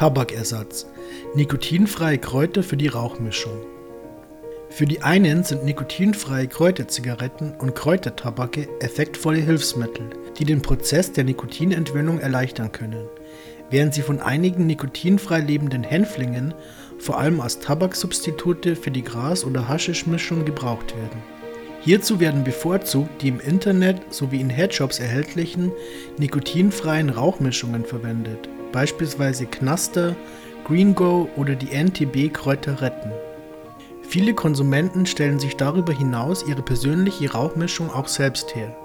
Tabakersatz. Nikotinfreie Kräuter für die Rauchmischung. Für die einen sind nikotinfreie Kräuterzigaretten und Kräutertabake effektvolle Hilfsmittel, die den Prozess der Nikotinentwöhnung erleichtern können, während sie von einigen nikotinfrei lebenden Hänflingen vor allem als Tabaksubstitute für die Gras- oder Haschischmischung gebraucht werden. Hierzu werden bevorzugt die im Internet sowie in Headshops erhältlichen nikotinfreien Rauchmischungen verwendet, beispielsweise Knaster, Green Go oder die NTB Kräuteretten. Viele Konsumenten stellen sich darüber hinaus ihre persönliche Rauchmischung auch selbst her,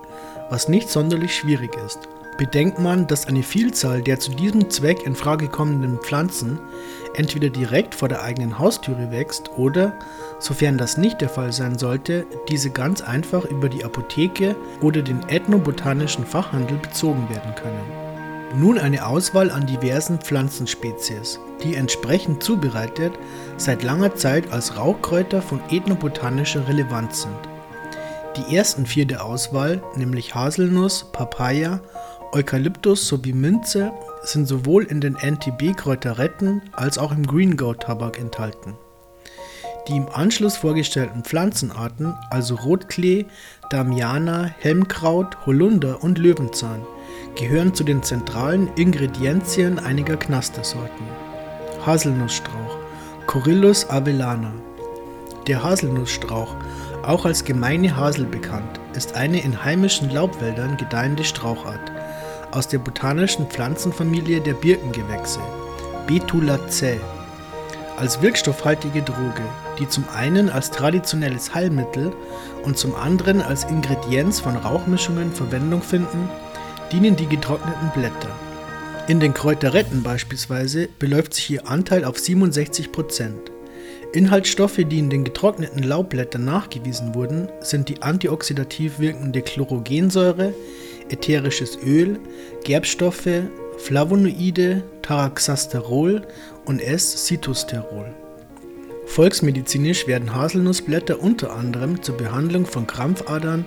was nicht sonderlich schwierig ist. Bedenkt man, dass eine Vielzahl der zu diesem Zweck in Frage kommenden Pflanzen entweder direkt vor der eigenen Haustüre wächst oder, sofern das nicht der Fall sein sollte, diese ganz einfach über die Apotheke oder den ethnobotanischen Fachhandel bezogen werden können. Nun eine Auswahl an diversen Pflanzenspezies, die entsprechend zubereitet seit langer Zeit als Rauchkräuter von ethnobotanischer Relevanz sind. Die ersten vier der Auswahl, nämlich Haselnuss, Papaya, Eukalyptus sowie Minze, sind sowohl in den NTB-Kräuteretten als auch im Green Goat Tabak enthalten. Die im Anschluss vorgestellten Pflanzenarten, also Rotklee, Damiana, Helmkraut, Holunder und Löwenzahn, gehören zu den zentralen Ingredienzien einiger Knastersorten. Haselnussstrauch Corylus avellana Der Haselnussstrauch, auch als gemeine Hasel bekannt, ist eine in heimischen Laubwäldern gedeihende Strauchart aus der botanischen Pflanzenfamilie der Birkengewächse Betulaceae als wirkstoffhaltige Droge, die zum einen als traditionelles Heilmittel und zum anderen als Ingredienz von Rauchmischungen Verwendung finden dienen die getrockneten Blätter. In den Kräuteretten beispielsweise beläuft sich ihr Anteil auf 67% Inhaltsstoffe, die in den getrockneten Laubblättern nachgewiesen wurden, sind die antioxidativ wirkende Chlorogensäure, ätherisches Öl, Gerbstoffe, Flavonoide, Taraxasterol und S-Citosterol. Volksmedizinisch werden Haselnussblätter unter anderem zur Behandlung von Krampfadern,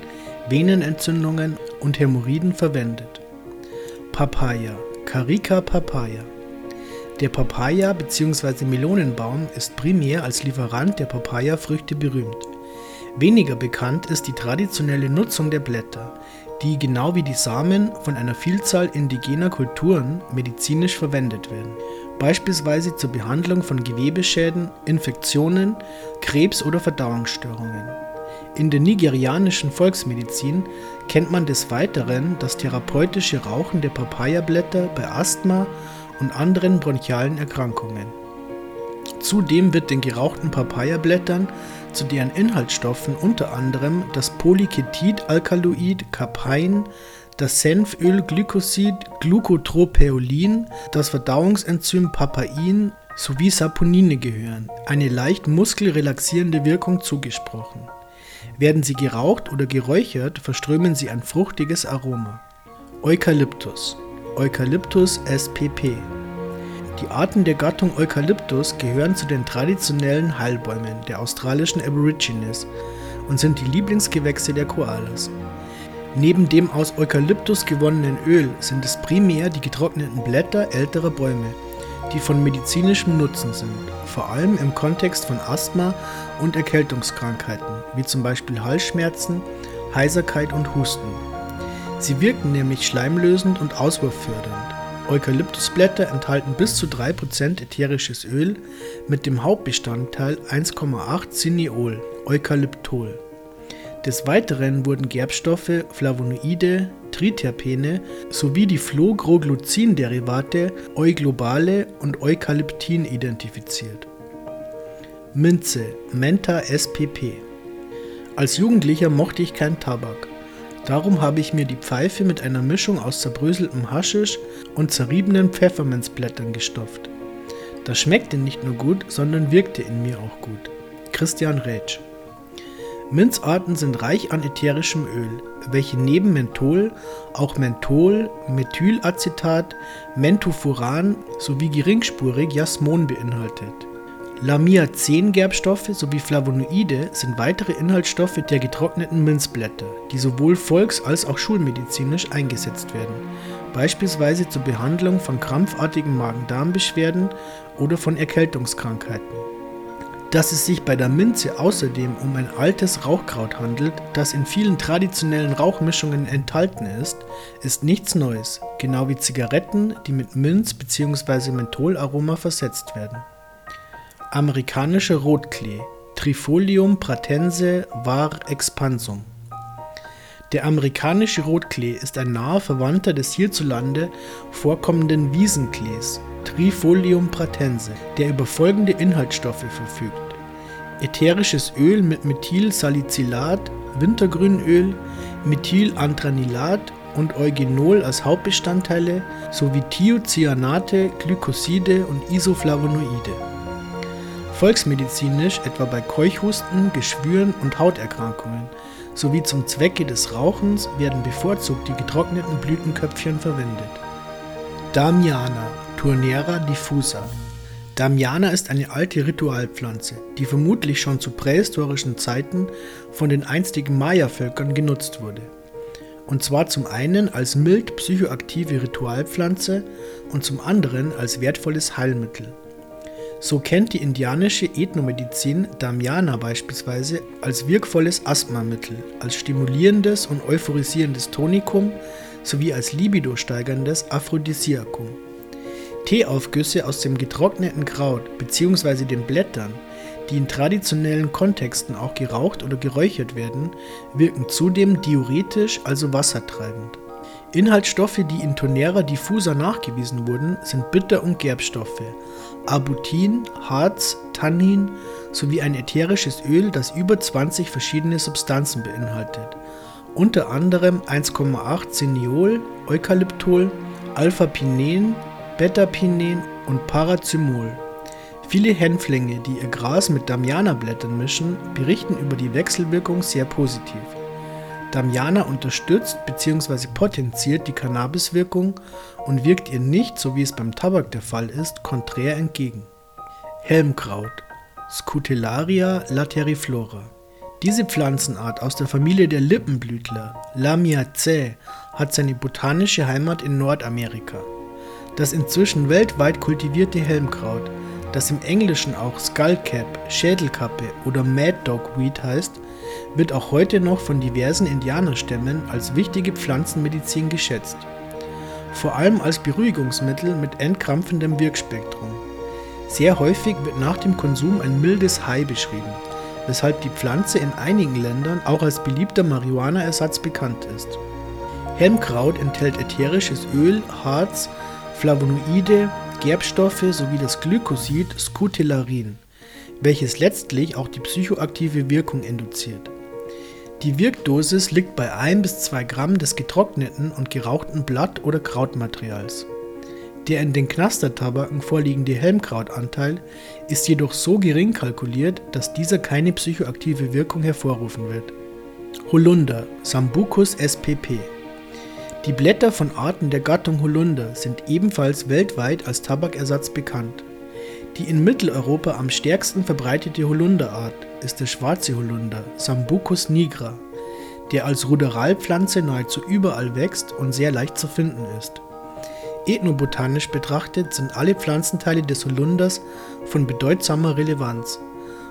Venenentzündungen und Hämorrhoiden verwendet. Papaya Carica papaya Der Papaya bzw. Melonenbaum ist primär als Lieferant der Papayafrüchte berühmt. Weniger bekannt ist die traditionelle Nutzung der Blätter, die genau wie die Samen von einer Vielzahl indigener Kulturen medizinisch verwendet werden, beispielsweise zur Behandlung von Gewebeschäden, Infektionen, Krebs oder Verdauungsstörungen. In der nigerianischen Volksmedizin kennt man des Weiteren das therapeutische Rauchen der Papayablätter bei Asthma und anderen bronchialen Erkrankungen. Zudem wird den gerauchten Papayablättern, zu deren Inhaltsstoffen unter anderem das Polyketid-Alkaloid Capain, das Senföl-Glycosid Glucotropeolin, das Verdauungsenzym Papain sowie Saponine gehören, eine leicht muskelrelaxierende Wirkung zugesprochen werden sie geraucht oder geräuchert, verströmen sie ein fruchtiges Aroma. Eukalyptus Eucalyptus spp Die Arten der Gattung Eukalyptus gehören zu den traditionellen Heilbäumen der australischen Aborigines und sind die Lieblingsgewächse der Koalas. Neben dem aus Eukalyptus gewonnenen Öl sind es primär die getrockneten Blätter älterer Bäume, die von medizinischem Nutzen sind, vor allem im Kontext von Asthma und Erkältungskrankheiten, wie zum Beispiel Halsschmerzen, Heiserkeit und Husten. Sie wirken nämlich schleimlösend und auswurffördernd. Eukalyptusblätter enthalten bis zu 3% ätherisches Öl mit dem Hauptbestandteil 1,8 Cineol, Eukalyptol. Des Weiteren wurden Gerbstoffe, Flavonoide, Triterpene sowie die Flohgroglucin-Derivate Euglobale und Eukalyptin identifiziert. Minze Menta spp Als Jugendlicher mochte ich keinen Tabak. Darum habe ich mir die Pfeife mit einer Mischung aus zerbröseltem Haschisch und zerriebenen Pfefferminzblättern gestopft. Das schmeckte nicht nur gut, sondern wirkte in mir auch gut. Christian Rätsch Minzarten sind reich an ätherischem Öl, welche neben Menthol auch Menthol, Methylacetat, Mentophoran sowie geringspurig Jasmon beinhaltet. Lamia-10-Gerbstoffe sowie Flavonoide sind weitere Inhaltsstoffe der getrockneten Minzblätter, die sowohl volks- als auch schulmedizinisch eingesetzt werden, beispielsweise zur Behandlung von krampfartigen Magen-Darm-Beschwerden oder von Erkältungskrankheiten. Dass es sich bei der Minze außerdem um ein altes Rauchkraut handelt, das in vielen traditionellen Rauchmischungen enthalten ist, ist nichts Neues, genau wie Zigaretten, die mit Minz bzw. Mentholaroma versetzt werden. Amerikanischer Rotklee (Trifolium pratense var. expansum). Der Amerikanische Rotklee ist ein naher Verwandter des hierzulande vorkommenden Wiesenklees (Trifolium pratense), der über folgende Inhaltsstoffe verfügt: Ätherisches Öl mit Methylsalicylat, Wintergrünöl, Methylantranilat und Eugenol als Hauptbestandteile sowie Thiocyanate, Glykoside und Isoflavonoide volksmedizinisch etwa bei Keuchhusten, Geschwüren und Hauterkrankungen, sowie zum Zwecke des Rauchens werden bevorzugt die getrockneten Blütenköpfchen verwendet. Damiana (Turnera diffusa) Damiana ist eine alte Ritualpflanze, die vermutlich schon zu prähistorischen Zeiten von den einstigen Maya-Völkern genutzt wurde. Und zwar zum einen als mild psychoaktive Ritualpflanze und zum anderen als wertvolles Heilmittel so kennt die indianische Ethnomedizin Damiana beispielsweise als wirkvolles Asthmamittel, als stimulierendes und euphorisierendes Tonikum sowie als libido-steigerndes Aphrodisiakum. Teeaufgüsse aus dem getrockneten Kraut bzw. den Blättern, die in traditionellen Kontexten auch geraucht oder geräuchert werden, wirken zudem diuretisch, also wassertreibend. Inhaltsstoffe, die in Tonera diffusa nachgewiesen wurden, sind Bitter- und Gerbstoffe, Arbutin, Harz, Tannin sowie ein ätherisches Öl, das über 20 verschiedene Substanzen beinhaltet, unter anderem 1,8 Cineol, Eukalyptol, Alpha-Pinen, Beta-Pinen und Paracymol. Viele Hänflinge, die ihr Gras mit Damiana-Blättern mischen, berichten über die Wechselwirkung sehr positiv. Damiana unterstützt bzw. potenziert die Cannabiswirkung und wirkt ihr nicht, so wie es beim Tabak der Fall ist, konträr entgegen. Helmkraut Scutellaria lateriflora Diese Pflanzenart aus der Familie der Lippenblütler Lamiaceae hat seine botanische Heimat in Nordamerika. Das inzwischen weltweit kultivierte Helmkraut, das im Englischen auch Skullcap, Schädelkappe oder Mad Dog Weed heißt, wird auch heute noch von diversen Indianerstämmen als wichtige Pflanzenmedizin geschätzt. Vor allem als Beruhigungsmittel mit entkrampfendem Wirkspektrum. Sehr häufig wird nach dem Konsum ein mildes High beschrieben, weshalb die Pflanze in einigen Ländern auch als beliebter Marihuana-Ersatz bekannt ist. Helmkraut enthält ätherisches Öl, Harz, Flavonoide, Gerbstoffe sowie das Glykosid Scutellarin, welches letztlich auch die psychoaktive Wirkung induziert. Die Wirkdosis liegt bei 1 bis 2 Gramm des getrockneten und gerauchten Blatt- oder Krautmaterials. Der in den Knastertabaken vorliegende Helmkrautanteil ist jedoch so gering kalkuliert, dass dieser keine psychoaktive Wirkung hervorrufen wird. Holunder Sambucus spp Die Blätter von Arten der Gattung Holunder sind ebenfalls weltweit als Tabakersatz bekannt. Die in Mitteleuropa am stärksten verbreitete Holunderart ist der Schwarze Holunder (Sambucus nigra), der als Ruderalpflanze nahezu überall wächst und sehr leicht zu finden ist. Ethnobotanisch betrachtet sind alle Pflanzenteile des Holunders von bedeutsamer Relevanz.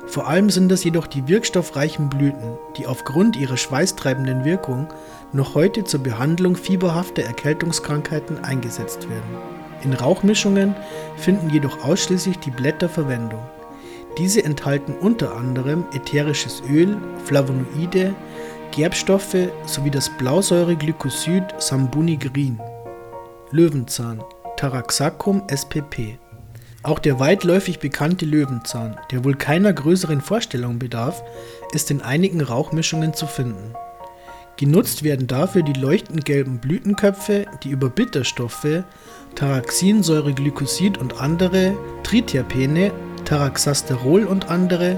Vor allem sind es jedoch die wirkstoffreichen Blüten, die aufgrund ihrer schweißtreibenden Wirkung noch heute zur Behandlung fieberhafter Erkältungskrankheiten eingesetzt werden in Rauchmischungen finden jedoch ausschließlich die Blätter Verwendung. Diese enthalten unter anderem ätherisches Öl, Flavonoide, Gerbstoffe sowie das Blausäureglykosid Sambunigrin. Löwenzahn Taraxacum spp. Auch der weitläufig bekannte Löwenzahn, der wohl keiner größeren Vorstellung bedarf, ist in einigen Rauchmischungen zu finden. Genutzt werden dafür die leuchtend gelben Blütenköpfe, die über Bitterstoffe Taraxinsäureglycosid und andere, Triterpene, Taraxasterol und andere,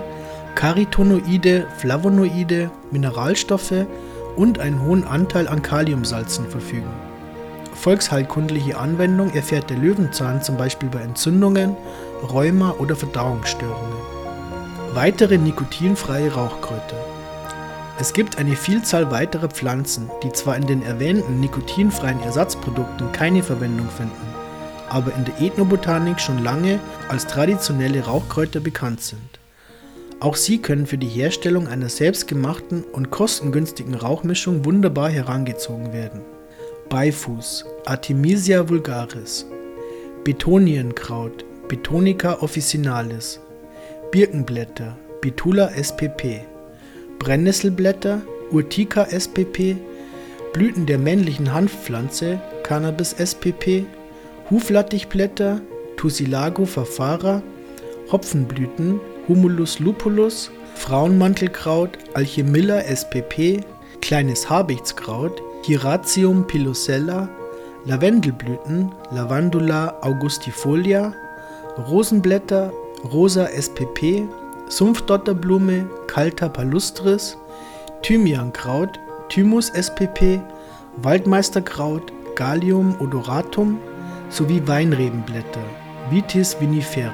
Carotinoide, Flavonoide, Mineralstoffe und einen hohen Anteil an Kaliumsalzen verfügen. Volksheilkundliche Anwendung erfährt der Löwenzahn zum Beispiel bei Entzündungen, Rheuma oder Verdauungsstörungen. Weitere nikotinfreie Rauchkräuter. Es gibt eine Vielzahl weiterer Pflanzen, die zwar in den erwähnten nikotinfreien Ersatzprodukten keine Verwendung finden, aber in der Ethnobotanik schon lange als traditionelle Rauchkräuter bekannt sind. Auch sie können für die Herstellung einer selbstgemachten und kostengünstigen Rauchmischung wunderbar herangezogen werden. Beifuß Artemisia vulgaris, Betonienkraut Betonica officinalis, Birkenblätter Betula spp, Brennnesselblätter Urtica spp, Blüten der männlichen Hanfpflanze Cannabis spp, Huflattichblätter Tussilago fafara, Hopfenblüten Humulus lupulus, Frauenmantelkraut Alchemilla spp, kleines Habichtskraut Hiratium pilosella, Lavendelblüten Lavandula augustifolia, Rosenblätter Rosa spp, Sumpfdotterblume Calta palustris, Thymiankraut Thymus spp, Waldmeisterkraut Gallium odoratum sowie Weinrebenblätter Vitis vinifera.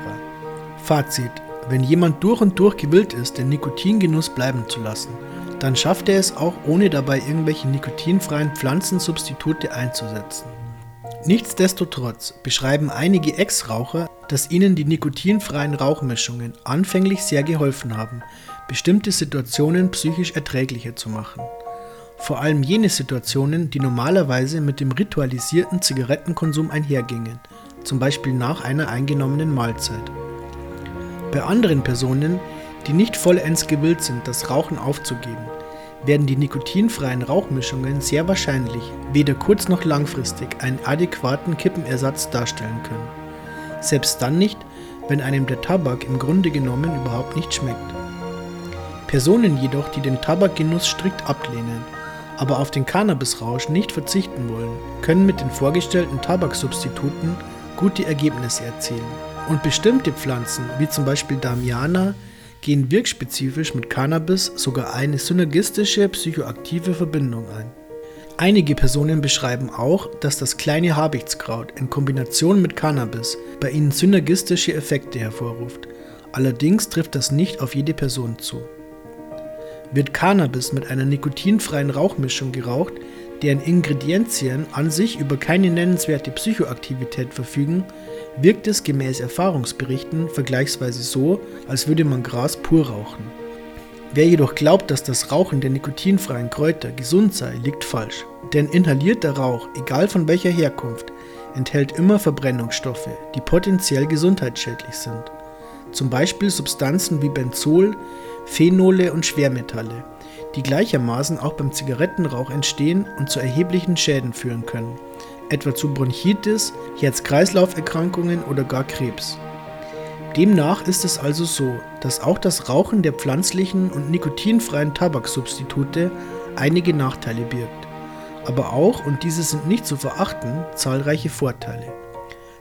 Fazit: Wenn jemand durch und durch gewillt ist, den Nikotingenuss bleiben zu lassen, dann schafft er es auch ohne dabei irgendwelche nikotinfreien Pflanzensubstitute einzusetzen. Nichtsdestotrotz beschreiben einige Ex-Raucher, dass ihnen die nikotinfreien Rauchmischungen anfänglich sehr geholfen haben, bestimmte Situationen psychisch erträglicher zu machen. Vor allem jene Situationen, die normalerweise mit dem ritualisierten Zigarettenkonsum einhergingen, zum Beispiel nach einer eingenommenen Mahlzeit. Bei anderen Personen die nicht vollends gewillt sind, das Rauchen aufzugeben, werden die nikotinfreien Rauchmischungen sehr wahrscheinlich weder kurz- noch langfristig einen adäquaten Kippenersatz darstellen können. Selbst dann nicht, wenn einem der Tabak im Grunde genommen überhaupt nicht schmeckt. Personen jedoch, die den Tabakgenuss strikt ablehnen, aber auf den Cannabisrausch nicht verzichten wollen, können mit den vorgestellten Tabaksubstituten gute Ergebnisse erzielen. Und bestimmte Pflanzen, wie zum Beispiel Damiana, gehen wirkspezifisch mit Cannabis sogar eine synergistische psychoaktive Verbindung ein. Einige Personen beschreiben auch, dass das kleine Habichtskraut in Kombination mit Cannabis bei ihnen synergistische Effekte hervorruft. Allerdings trifft das nicht auf jede Person zu. Wird Cannabis mit einer nikotinfreien Rauchmischung geraucht, deren Ingredienzien an sich über keine nennenswerte Psychoaktivität verfügen, wirkt es gemäß Erfahrungsberichten vergleichsweise so, als würde man Gras pur rauchen. Wer jedoch glaubt, dass das Rauchen der nikotinfreien Kräuter gesund sei, liegt falsch. Denn inhalierter Rauch, egal von welcher Herkunft, enthält immer Verbrennungsstoffe, die potenziell gesundheitsschädlich sind. Zum Beispiel Substanzen wie Benzol, Phenole und Schwermetalle, die gleichermaßen auch beim Zigarettenrauch entstehen und zu erheblichen Schäden führen können etwa zu Bronchitis, Herz-Kreislauf-Erkrankungen oder gar Krebs. Demnach ist es also so, dass auch das Rauchen der pflanzlichen und nikotinfreien Tabaksubstitute einige Nachteile birgt, aber auch, und diese sind nicht zu verachten, zahlreiche Vorteile.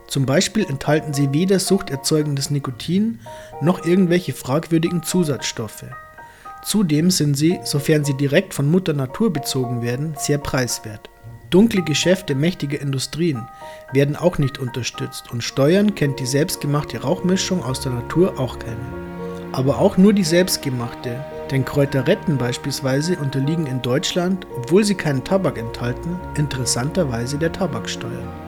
Zum Beispiel enthalten sie weder suchterzeugendes Nikotin noch irgendwelche fragwürdigen Zusatzstoffe. Zudem sind sie, sofern sie direkt von Mutter Natur bezogen werden, sehr preiswert. Dunkle Geschäfte mächtiger Industrien werden auch nicht unterstützt und Steuern kennt die selbstgemachte Rauchmischung aus der Natur auch keine. Aber auch nur die selbstgemachte, denn Kräuterretten beispielsweise unterliegen in Deutschland, obwohl sie keinen Tabak enthalten, interessanterweise der Tabaksteuer.